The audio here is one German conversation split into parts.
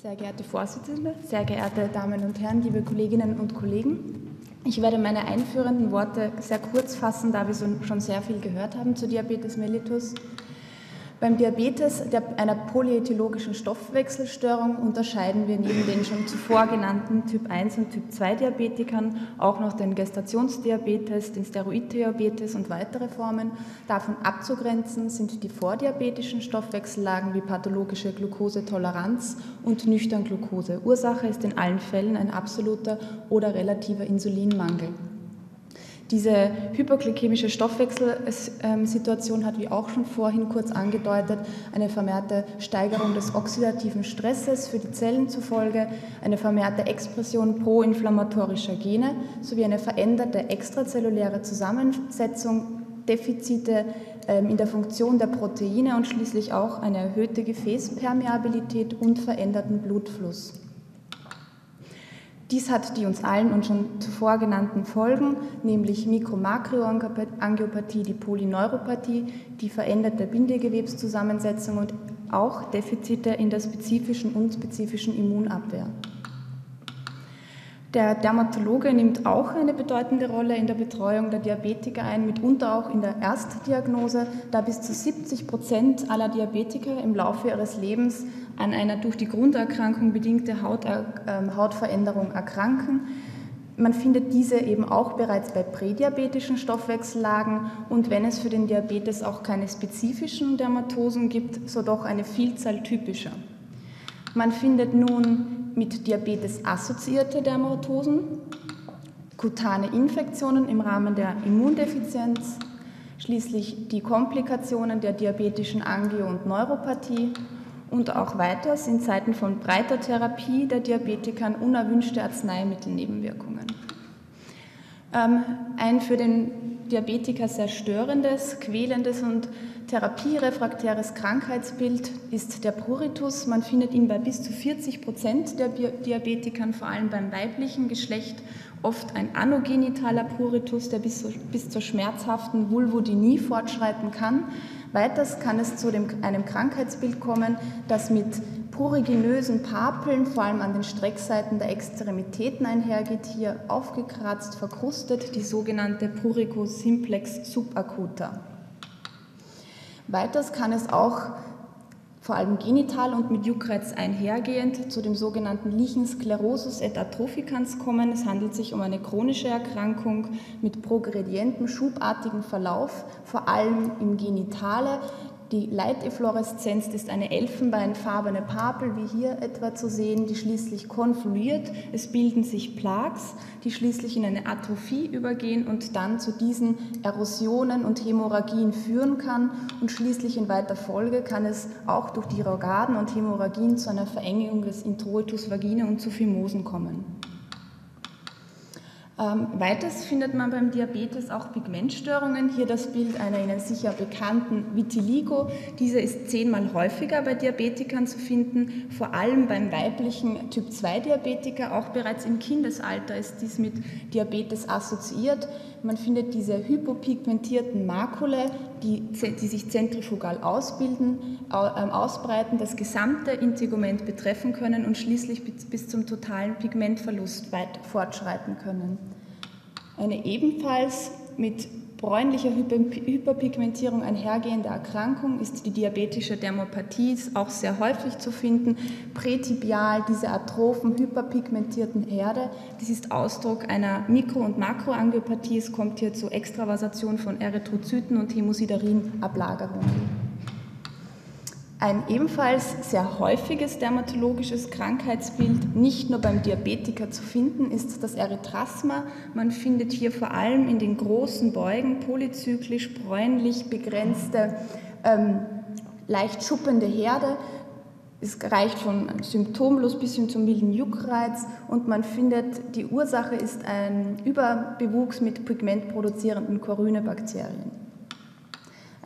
Sehr geehrte Vorsitzende, sehr geehrte Damen und Herren, liebe Kolleginnen und Kollegen. Ich werde meine einführenden Worte sehr kurz fassen, da wir schon sehr viel gehört haben zu Diabetes mellitus. Beim Diabetes, der, einer polyethologischen Stoffwechselstörung, unterscheiden wir neben den schon zuvor genannten Typ 1 und Typ 2 Diabetikern auch noch den Gestationsdiabetes, den Steroiddiabetes und weitere Formen. Davon abzugrenzen sind die vordiabetischen Stoffwechsellagen wie pathologische Glukosetoleranz und nüchtern Glukose. Ursache ist in allen Fällen ein absoluter oder relativer Insulinmangel. Diese hyperglykämische Stoffwechselsituation hat, wie auch schon vorhin kurz angedeutet, eine vermehrte Steigerung des oxidativen Stresses für die Zellen zufolge, eine vermehrte Expression proinflammatorischer Gene sowie eine veränderte extrazelluläre Zusammensetzung, Defizite ähm, in der Funktion der Proteine und schließlich auch eine erhöhte Gefäßpermeabilität und veränderten Blutfluss. Dies hat die uns allen und schon zuvor genannten Folgen, nämlich Mikro-Makroangiopathie, die Polyneuropathie, die veränderte Bindegewebszusammensetzung und auch Defizite in der spezifischen und spezifischen Immunabwehr. Der Dermatologe nimmt auch eine bedeutende Rolle in der Betreuung der Diabetiker ein, mitunter auch in der Erstdiagnose, da bis zu 70 Prozent aller Diabetiker im Laufe ihres Lebens an einer durch die Grunderkrankung bedingte Haut, äh, Hautveränderung erkranken. Man findet diese eben auch bereits bei prädiabetischen Stoffwechsellagen und wenn es für den Diabetes auch keine spezifischen Dermatosen gibt, so doch eine Vielzahl typischer. Man findet nun mit Diabetes assoziierte Dermatosen, kutane Infektionen im Rahmen der Immundefizienz, schließlich die Komplikationen der diabetischen Angio- und Neuropathie und auch weiters in Zeiten von breiter Therapie der Diabetikern unerwünschte Arzneimittelnebenwirkungen. Ähm, ein für den Diabetiker sehr störendes, quälendes und therapierefraktäres Krankheitsbild ist der Pruritus. Man findet ihn bei bis zu 40 Prozent der Diabetikern, vor allem beim weiblichen Geschlecht, oft ein anogenitaler Pruritus, der bis, bis zur schmerzhaften Vulvodynie fortschreiten kann. Weiters kann es zu dem, einem Krankheitsbild kommen, das mit pruriginösen Papeln, vor allem an den Streckseiten der Extremitäten einhergeht, hier aufgekratzt, verkrustet, die sogenannte Prurigo simplex subacuta. Weiters kann es auch vor allem genital und mit Juckreiz einhergehend zu dem sogenannten Lichen Sclerosus et Atrophicans kommen. Es handelt sich um eine chronische Erkrankung mit progredientem, schubartigen Verlauf, vor allem im Genitale, die Leitefluoreszenz ist eine elfenbeinfarbene Papel, wie hier etwa zu sehen, die schließlich konfluiert. Es bilden sich Plaques, die schließlich in eine Atrophie übergehen und dann zu diesen Erosionen und Hämorrhagien führen kann. Und schließlich in weiter Folge kann es auch durch die Rogaden und Hämorrhagien zu einer Verengung des Introitus vagina und zu Phimosen kommen. Ähm, weiters findet man beim Diabetes auch Pigmentstörungen. Hier das Bild einer Ihnen sicher bekannten Vitiligo. Diese ist zehnmal häufiger bei Diabetikern zu finden, vor allem beim weiblichen Typ-2-Diabetiker. Auch bereits im Kindesalter ist dies mit Diabetes assoziiert. Man findet diese hypopigmentierten Makule, die, die sich zentrifugal ausbilden, ähm, ausbreiten, das gesamte Integument betreffen können und schließlich bis zum totalen Pigmentverlust weit fortschreiten können. Eine ebenfalls mit bräunlicher Hyperpigmentierung einhergehende Erkrankung ist die diabetische Dermopathie, ist auch sehr häufig zu finden. Prätibial, diese atrophen, hyperpigmentierten Herde, das ist Ausdruck einer Mikro- und Makroangiopathie. Es kommt hier zur Extravasation von Erythrozyten und Hämosiderin-Ablagerungen. Ein ebenfalls sehr häufiges dermatologisches Krankheitsbild, nicht nur beim Diabetiker zu finden, ist das Erythrasma. Man findet hier vor allem in den großen Beugen polyzyklisch bräunlich begrenzte, ähm, leicht schuppende Herde. Es reicht von symptomlos bis hin zum milden Juckreiz und man findet, die Ursache ist ein Überbewuchs mit pigmentproduzierenden Corynebakterien.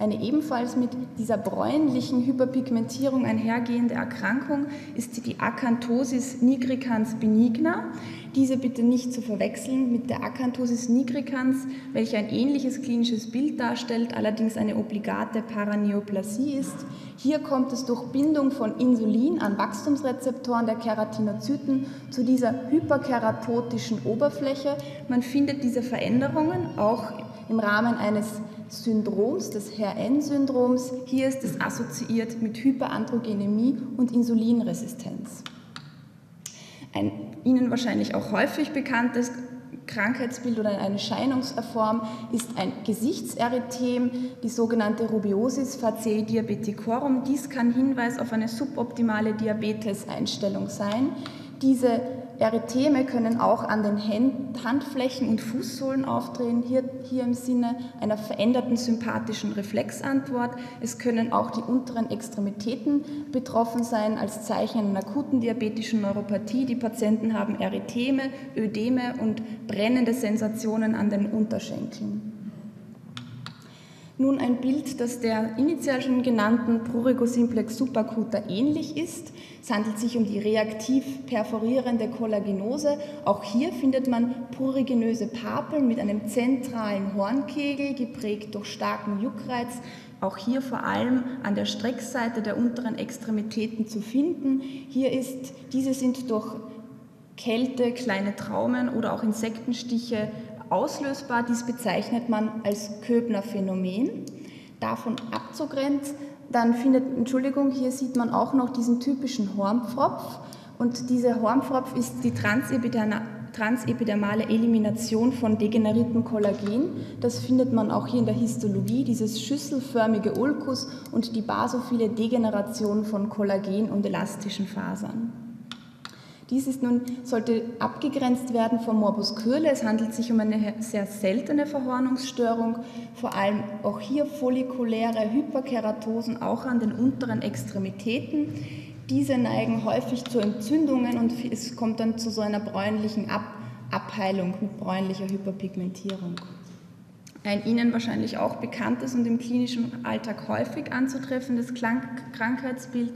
Eine ebenfalls mit dieser bräunlichen Hyperpigmentierung einhergehende Erkrankung ist die Acanthosis nigricans benigna. Diese bitte nicht zu verwechseln mit der Acanthosis nigricans, welche ein ähnliches klinisches Bild darstellt, allerdings eine obligate Paraneoplasie ist. Hier kommt es durch Bindung von Insulin an Wachstumsrezeptoren der Keratinozyten zu dieser hyperkeratotischen Oberfläche. Man findet diese Veränderungen auch im Rahmen eines Syndroms, des HRN-Syndroms. Hier ist es assoziiert mit Hyperandrogenemie und Insulinresistenz. Ein Ihnen wahrscheinlich auch häufig bekanntes Krankheitsbild oder eine Erscheinungsform ist ein Gesichtserythem, die sogenannte Rubiosis facei diabeticorum. Dies kann Hinweis auf eine suboptimale Diabeteseinstellung sein. Diese Erytheme können auch an den Handflächen und Fußsohlen auftreten, hier, hier im Sinne einer veränderten sympathischen Reflexantwort. Es können auch die unteren Extremitäten betroffen sein als Zeichen einer akuten diabetischen Neuropathie. Die Patienten haben Erytheme, Ödeme und brennende Sensationen an den Unterschenkeln. Nun ein Bild, das der initial schon genannten Prurigo simplex subacuta ähnlich ist. Es handelt sich um die reaktiv perforierende Kollagenose. Auch hier findet man pruriginöse Papeln mit einem zentralen Hornkegel, geprägt durch starken Juckreiz. Auch hier vor allem an der Streckseite der unteren Extremitäten zu finden. Hier ist, diese sind durch Kälte, kleine Traumen oder auch Insektenstiche auslösbar. Dies bezeichnet man als Köbner-Phänomen. Davon abzugrenzen, dann findet, Entschuldigung, hier sieht man auch noch diesen typischen Hornpfropf. Und dieser Hornpfropf ist die transepidermale Elimination von degeneriertem Kollagen. Das findet man auch hier in der Histologie, dieses schüsselförmige Ulkus und die basophile Degeneration von Kollagen und elastischen Fasern. Dies ist nun, sollte abgegrenzt werden vom Morbus Kürle. Es handelt sich um eine sehr seltene Verhornungsstörung, vor allem auch hier follikuläre Hyperkeratosen, auch an den unteren Extremitäten. Diese neigen häufig zu Entzündungen und es kommt dann zu so einer bräunlichen Ab Abheilung mit bräunlicher Hyperpigmentierung. Ein Ihnen wahrscheinlich auch bekanntes und im klinischen Alltag häufig anzutreffendes Krankheitsbild,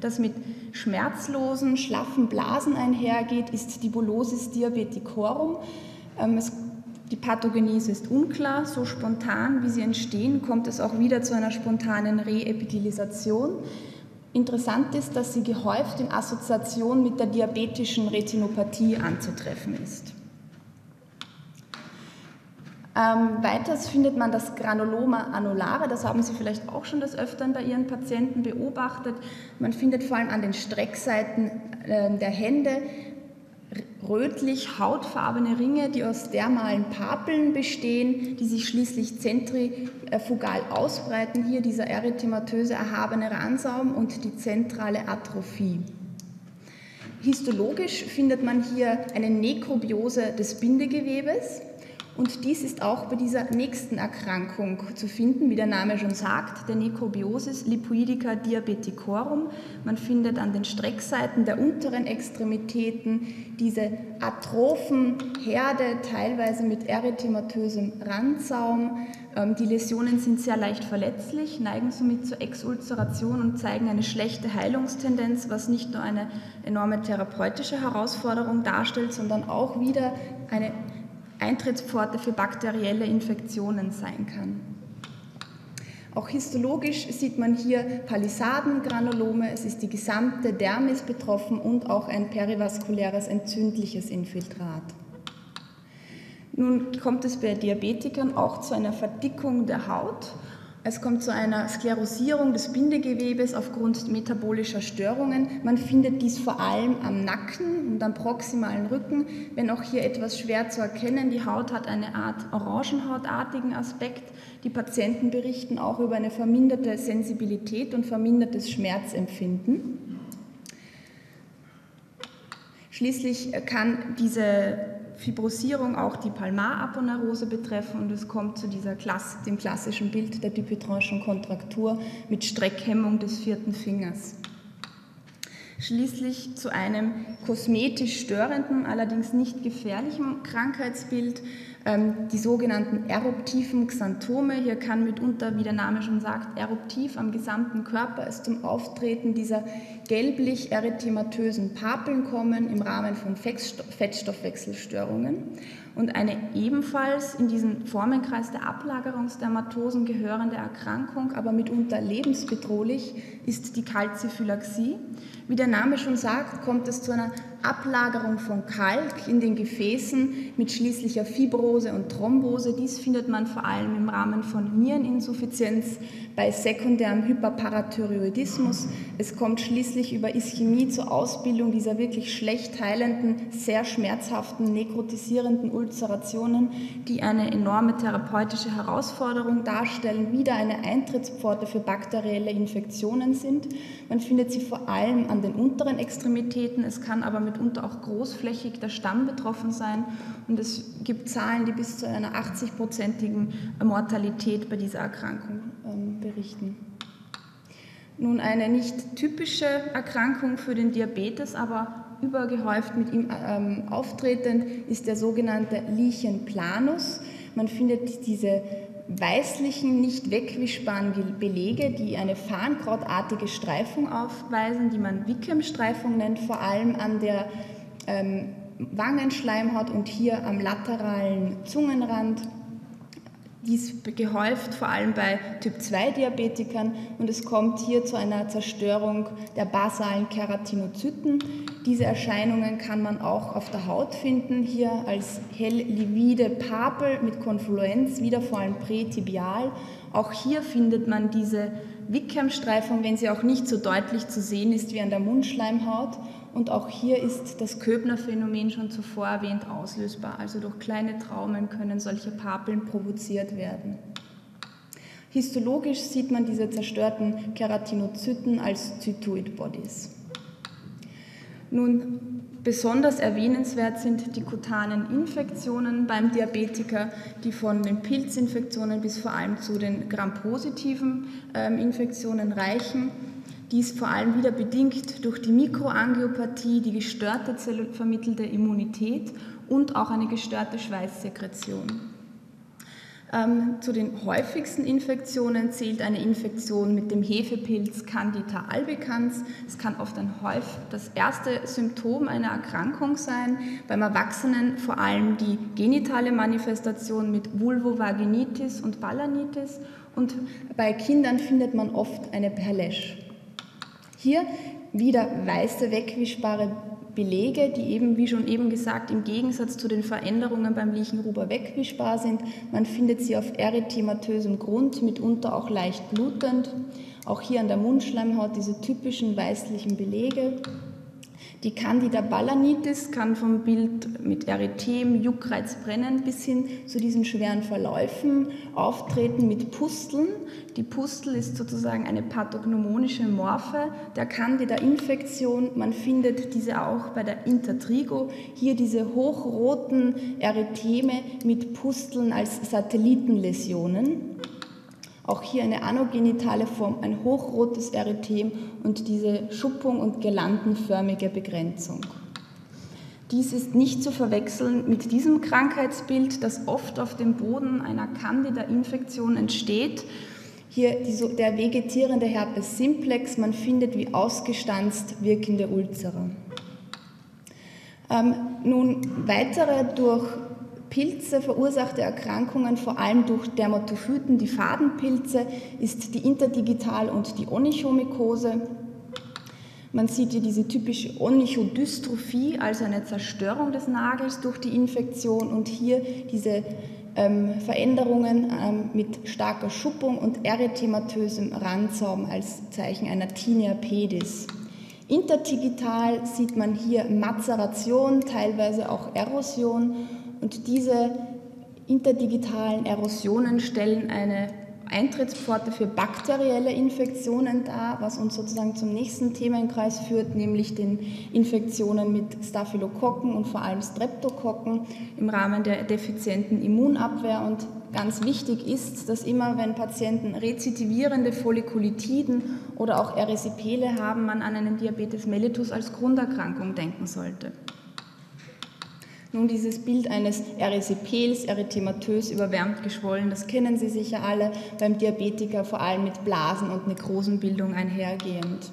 das mit schmerzlosen, schlaffen Blasen einhergeht, ist die Bulosis diabeticorum. Ähm, es, die Pathogenese ist unklar, so spontan wie sie entstehen, kommt es auch wieder zu einer spontanen Reepitalisation. Interessant ist, dass sie gehäuft in Assoziation mit der diabetischen Retinopathie anzutreffen ist. Ähm, weiters findet man das Granuloma annulare, das haben Sie vielleicht auch schon des Öfteren bei Ihren Patienten beobachtet. Man findet vor allem an den Streckseiten äh, der Hände rötlich hautfarbene Ringe, die aus dermalen Papeln bestehen, die sich schließlich zentrifugal ausbreiten. Hier dieser erythematöse erhabene Ransaum und die zentrale Atrophie. Histologisch findet man hier eine Nekrobiose des Bindegewebes. Und dies ist auch bei dieser nächsten Erkrankung zu finden, wie der Name schon sagt, der Nekobiosis lipoidica diabeticorum. Man findet an den Streckseiten der unteren Extremitäten diese atrophen Herde, teilweise mit erythematösem Randsaum. Ähm, die Läsionen sind sehr leicht verletzlich, neigen somit zur Exulzeration und zeigen eine schlechte Heilungstendenz, was nicht nur eine enorme therapeutische Herausforderung darstellt, sondern auch wieder eine Eintrittspforte für bakterielle Infektionen sein kann. Auch histologisch sieht man hier Palisadengranulome, es ist die gesamte Dermis betroffen und auch ein perivaskuläres entzündliches Infiltrat. Nun kommt es bei Diabetikern auch zu einer Verdickung der Haut es kommt zu einer Sklerosierung des Bindegewebes aufgrund metabolischer Störungen. Man findet dies vor allem am Nacken und am proximalen Rücken, wenn auch hier etwas schwer zu erkennen. Die Haut hat eine Art orangenhautartigen Aspekt. Die Patienten berichten auch über eine verminderte Sensibilität und vermindertes Schmerzempfinden. Schließlich kann diese Fibrosierung auch die Palmaraponeurose betreffen und es kommt zu dieser Klasse, dem klassischen Bild der Dupuytrenschen Kontraktur mit Streckhemmung des vierten Fingers. Schließlich zu einem kosmetisch störenden, allerdings nicht gefährlichen Krankheitsbild. Ähm, die sogenannten eruptiven Xanthome, hier kann mitunter, wie der Name schon sagt, eruptiv am gesamten Körper es zum Auftreten dieser gelblich erythematösen Papeln kommen im Rahmen von Fettstoffwechselstörungen. Und eine ebenfalls in diesen Formenkreis der Ablagerungsdermatosen gehörende Erkrankung, aber mitunter lebensbedrohlich, ist die Kalziphylaxie. Wie der Name schon sagt, kommt es zu einer Ablagerung von Kalk in den Gefäßen mit schließlicher Fibrose und Thrombose. Dies findet man vor allem im Rahmen von Niereninsuffizienz, bei sekundärem Hyperparathyroidismus. Es kommt schließlich über Ischämie zur Ausbildung dieser wirklich schlecht heilenden, sehr schmerzhaften, nekrotisierenden Ulzerationen, die eine enorme therapeutische Herausforderung darstellen, wieder eine Eintrittspforte für bakterielle Infektionen sind. Man findet sie vor allem an den unteren Extremitäten. Es kann aber mitunter auch großflächig der Stamm betroffen sein. Und es gibt Zahlen, die bis zu einer 80-prozentigen Mortalität bei dieser Erkrankung ähm, berichten. Nun eine nicht typische Erkrankung für den Diabetes, aber übergehäuft mit ihm ähm, auftretend ist der sogenannte Lichen planus. Man findet diese weißlichen, nicht wegwischbaren Belege, die eine farnkrautartige Streifung aufweisen, die man Wickham-Streifung nennt, vor allem an der ähm, Wangenschleimhaut und hier am lateralen Zungenrand dies gehäuft vor allem bei Typ-2-Diabetikern und es kommt hier zu einer Zerstörung der basalen Keratinozyten. Diese Erscheinungen kann man auch auf der Haut finden, hier als hell-livide Papel mit Konfluenz, wieder vor allem prätibial. Auch hier findet man diese Wickham-Streifung, wenn sie auch nicht so deutlich zu sehen ist wie an der Mundschleimhaut. Und auch hier ist das Köbner-Phänomen schon zuvor erwähnt auslösbar. Also durch kleine Traumen können solche Papeln provoziert werden. Histologisch sieht man diese zerstörten Keratinozyten als Zytoid Bodies. Nun, besonders erwähnenswert sind die kutanen Infektionen beim Diabetiker, die von den Pilzinfektionen bis vor allem zu den grampositiven ähm, Infektionen reichen. Dies vor allem wieder bedingt durch die Mikroangiopathie, die gestörte zellvermittelte Immunität und auch eine gestörte Schweißsekretion. Ähm, zu den häufigsten Infektionen zählt eine Infektion mit dem Hefepilz Candida albicans. Es kann oft ein häufig das erste Symptom einer Erkrankung sein. Beim Erwachsenen vor allem die genitale Manifestation mit Vulvovaginitis und Balanitis und bei Kindern findet man oft eine Perlesch. Hier wieder weiße, wegwischbare Belege, die eben, wie schon eben gesagt, im Gegensatz zu den Veränderungen beim Lichenruber wegwischbar sind. Man findet sie auf erythematösem Grund, mitunter auch leicht blutend. Auch hier an der Mundschleimhaut diese typischen weißlichen Belege. Die Candida balanitis kann vom Bild mit Erythem, Juckreiz, Brennen bis hin zu diesen schweren Verläufen auftreten mit Pusteln. Die Pustel ist sozusagen eine pathognomonische Morphe der Candida-Infektion. Man findet diese auch bei der Intertrigo. Hier diese hochroten Erytheme mit Pusteln als Satellitenläsionen. Auch hier eine anogenitale Form, ein hochrotes Erythem und diese Schuppung und girlandenförmige Begrenzung. Dies ist nicht zu verwechseln mit diesem Krankheitsbild, das oft auf dem Boden einer Candida-Infektion entsteht. Hier die, der vegetierende Herpes simplex, man findet wie ausgestanzt wirkende Ulzere. Ähm, nun weitere durch Pilze verursachte Erkrankungen, vor allem durch Dermatophyten, die Fadenpilze, ist die Interdigital- und die Onychomykose. Man sieht hier diese typische Onychodystrophie, also eine Zerstörung des Nagels durch die Infektion und hier diese ähm, Veränderungen ähm, mit starker Schuppung und erythematösem Randsaum als Zeichen einer Tinea pedis. Interdigital sieht man hier Mazeration, teilweise auch Erosion und diese interdigitalen Erosionen stellen eine Eintrittspforte für bakterielle Infektionen dar, was uns sozusagen zum nächsten Themenkreis führt, nämlich den Infektionen mit Staphylokokken und vor allem Streptokokken im Rahmen der defizienten Immunabwehr. Und ganz wichtig ist, dass immer, wenn Patienten rezidivierende Follikulitiden oder auch Erisipele haben, man an einen Diabetes mellitus als Grunderkrankung denken sollte. Nun dieses Bild eines Erysipeels, erythematös, überwärmt, geschwollen, das kennen Sie sicher alle, beim Diabetiker vor allem mit Blasen und Nekrosenbildung einhergehend.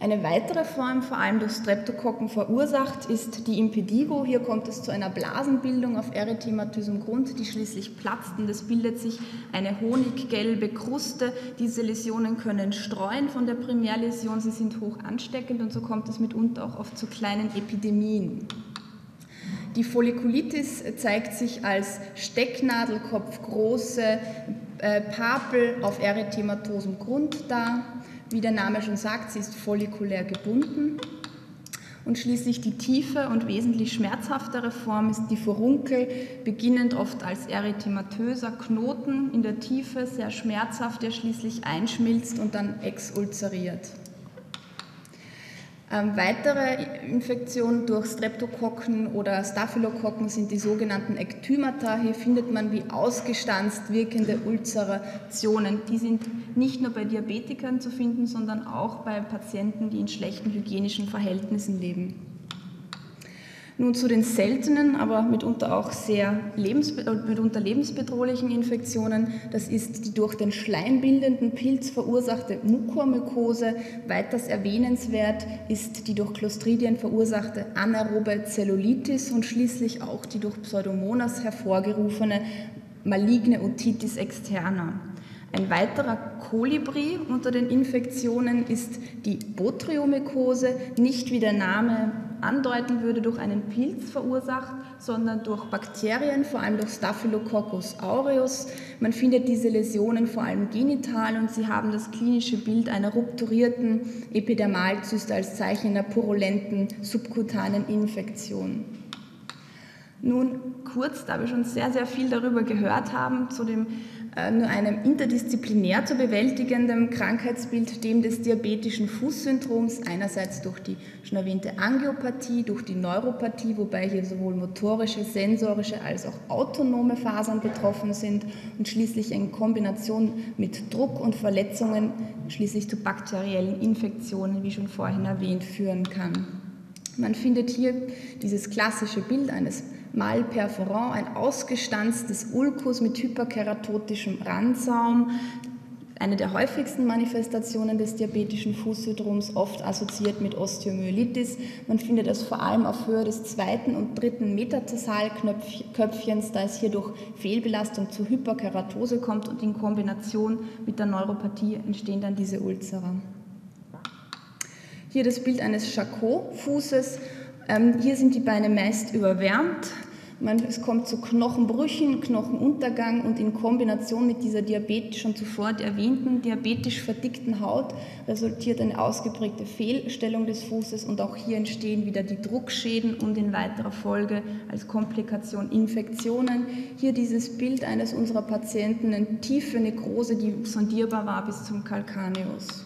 Eine weitere Form, vor allem durch Streptokokken verursacht, ist die Impetigo. Hier kommt es zu einer Blasenbildung auf erythematösem Grund, die schließlich platzt und es bildet sich eine honiggelbe Kruste. Diese Läsionen können streuen von der Primärläsion, sie sind hoch ansteckend und so kommt es mitunter auch oft zu kleinen Epidemien. Die Follikulitis zeigt sich als Stecknadelkopfgroße äh, Papel auf erythematosem Grund dar. Wie der Name schon sagt, sie ist follikulär gebunden. Und schließlich die tiefe und wesentlich schmerzhaftere Form ist die Furunkel, beginnend oft als erythematöser Knoten in der Tiefe, sehr schmerzhaft, der schließlich einschmilzt und dann exulzeriert. Ähm, weitere Infektionen durch Streptokokken oder Staphylokokken sind die sogenannten Ektymata. Hier findet man wie ausgestanzt wirkende Ulzerationen. Die sind nicht nur bei Diabetikern zu finden, sondern auch bei Patienten, die in schlechten hygienischen Verhältnissen leben. Nun zu den seltenen, aber mitunter auch sehr lebensbe äh, mitunter lebensbedrohlichen Infektionen. Das ist die durch den schleimbildenden Pilz verursachte Mukormykose. Weiters erwähnenswert ist die durch Clostridien verursachte anaerobe Zellulitis und schließlich auch die durch Pseudomonas hervorgerufene maligne Otitis externa. Ein weiterer Kolibri unter den Infektionen ist die Botryomykose, nicht wie der Name andeuten würde, durch einen Pilz verursacht, sondern durch Bakterien, vor allem durch Staphylococcus aureus. Man findet diese Läsionen vor allem genital und sie haben das klinische Bild einer rupturierten Epidermalzyste als Zeichen einer purulenten subkutanen Infektion. Nun kurz, da wir schon sehr, sehr viel darüber gehört haben, zu dem nur einem interdisziplinär zu bewältigenden Krankheitsbild, dem des diabetischen Fußsyndroms, einerseits durch die schon erwähnte Angiopathie, durch die Neuropathie, wobei hier sowohl motorische, sensorische als auch autonome Fasern betroffen sind und schließlich in Kombination mit Druck und Verletzungen schließlich zu bakteriellen Infektionen, wie schon vorhin erwähnt, führen kann. Man findet hier dieses klassische Bild eines Malperforant, ein ausgestanztes Ulkus mit hyperkeratotischem Randsaum, eine der häufigsten Manifestationen des diabetischen Fußsyndroms, oft assoziiert mit Osteomyelitis. Man findet es vor allem auf Höhe des zweiten und dritten Metatarsalköpfchens, da es hier durch Fehlbelastung zu Hyperkeratose kommt und in Kombination mit der Neuropathie entstehen dann diese Ulzera. Hier das Bild eines Charcot-Fußes. Ähm, hier sind die Beine meist überwärmt, es kommt zu Knochenbrüchen, Knochenuntergang und in Kombination mit dieser diabetisch schon zuvor erwähnten diabetisch verdickten Haut resultiert eine ausgeprägte Fehlstellung des Fußes und auch hier entstehen wieder die Druckschäden und in weiterer Folge als Komplikation Infektionen. Hier dieses Bild eines unserer Patienten, eine tiefe Nekrose, die sondierbar war bis zum Calcaneus.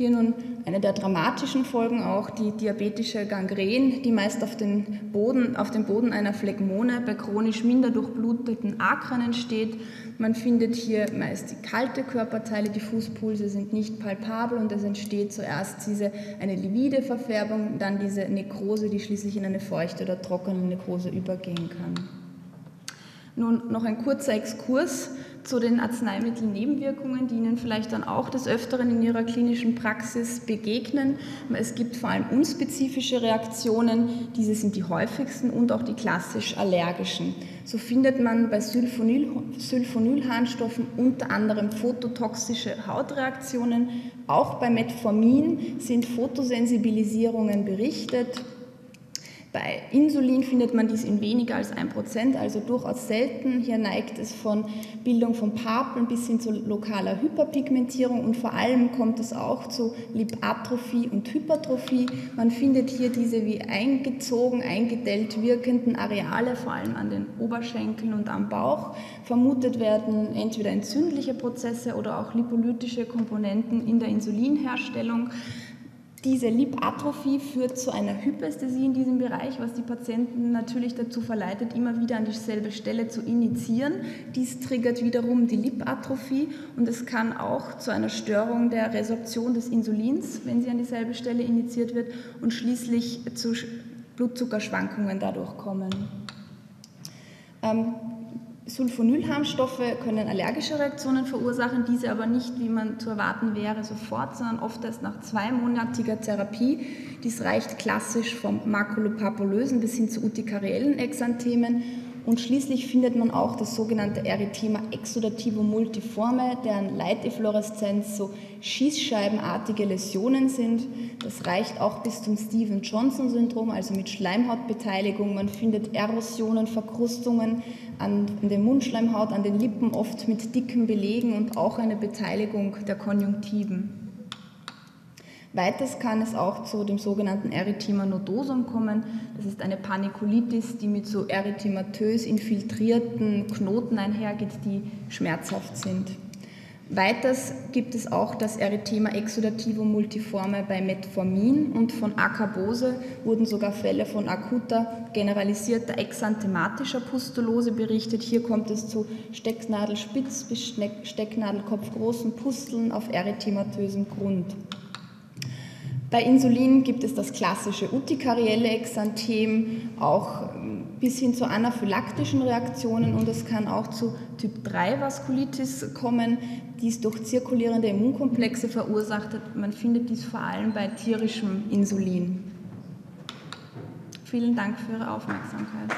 Hier nun eine der dramatischen Folgen auch die diabetische Gangren, die meist auf, den Boden, auf dem Boden einer Phlegmone bei chronisch minder durchbluteten Akren entsteht. Man findet hier meist die kalte Körperteile, die Fußpulse sind nicht palpabel und es entsteht zuerst diese, eine livide Verfärbung, dann diese Nekrose, die schließlich in eine feuchte oder trockene Nekrose übergehen kann. Nun noch ein kurzer Exkurs zu den Arzneimittelnebenwirkungen, die Ihnen vielleicht dann auch des Öfteren in Ihrer klinischen Praxis begegnen. Es gibt vor allem unspezifische Reaktionen, diese sind die häufigsten und auch die klassisch allergischen. So findet man bei Sulfonyl, Sulfonylharnstoffen unter anderem phototoxische Hautreaktionen. Auch bei Metformin sind Photosensibilisierungen berichtet. Bei Insulin findet man dies in weniger als 1%, also durchaus selten. Hier neigt es von Bildung von Papeln bis hin zu lokaler Hyperpigmentierung und vor allem kommt es auch zu Lipatrophie und Hypertrophie. Man findet hier diese wie eingezogen, eingedellt wirkenden Areale, vor allem an den Oberschenkeln und am Bauch. Vermutet werden entweder entzündliche Prozesse oder auch lipolytische Komponenten in der Insulinherstellung. Diese Lipatrophie führt zu einer Hypästhesie in diesem Bereich, was die Patienten natürlich dazu verleitet, immer wieder an dieselbe Stelle zu initiieren. Dies triggert wiederum die Lipatrophie und es kann auch zu einer Störung der Resorption des Insulins, wenn sie an dieselbe Stelle initiiert wird, und schließlich zu Blutzuckerschwankungen dadurch kommen. Ähm, Sulfonylharmstoffe können allergische Reaktionen verursachen, diese aber nicht, wie man zu erwarten wäre, sofort, sondern oft erst nach zweimonatiger Therapie. Dies reicht klassisch vom makulopapulösen bis hin zu urtikariellen Exanthemen und schließlich findet man auch das sogenannte Erythema exudativo multiforme, deren Leitefluoreszenz so schießscheibenartige Läsionen sind. Das reicht auch bis zum Steven-Johnson-Syndrom, also mit Schleimhautbeteiligung. Man findet Erosionen, Verkrustungen an der Mundschleimhaut, an den Lippen, oft mit dicken Belegen und auch eine Beteiligung der Konjunktiven. Weiters kann es auch zu dem sogenannten Erythema nodosum kommen. Das ist eine Panikulitis, die mit so erythematös infiltrierten Knoten einhergeht, die schmerzhaft sind. Weiters gibt es auch das Erythema exudativo multiforme bei Metformin und von Akabose wurden sogar Fälle von akuter, generalisierter exanthematischer Pustulose berichtet. Hier kommt es zu Stecknadelspitz bis Stecknadelkopf großen Pusteln auf erythematösem Grund. Bei Insulin gibt es das klassische utikarielle Exanthem, auch bis hin zu anaphylaktischen Reaktionen und es kann auch zu Typ-3-Vaskulitis kommen, die es durch zirkulierende Immunkomplexe verursacht. Man findet dies vor allem bei tierischem Insulin. Vielen Dank für Ihre Aufmerksamkeit.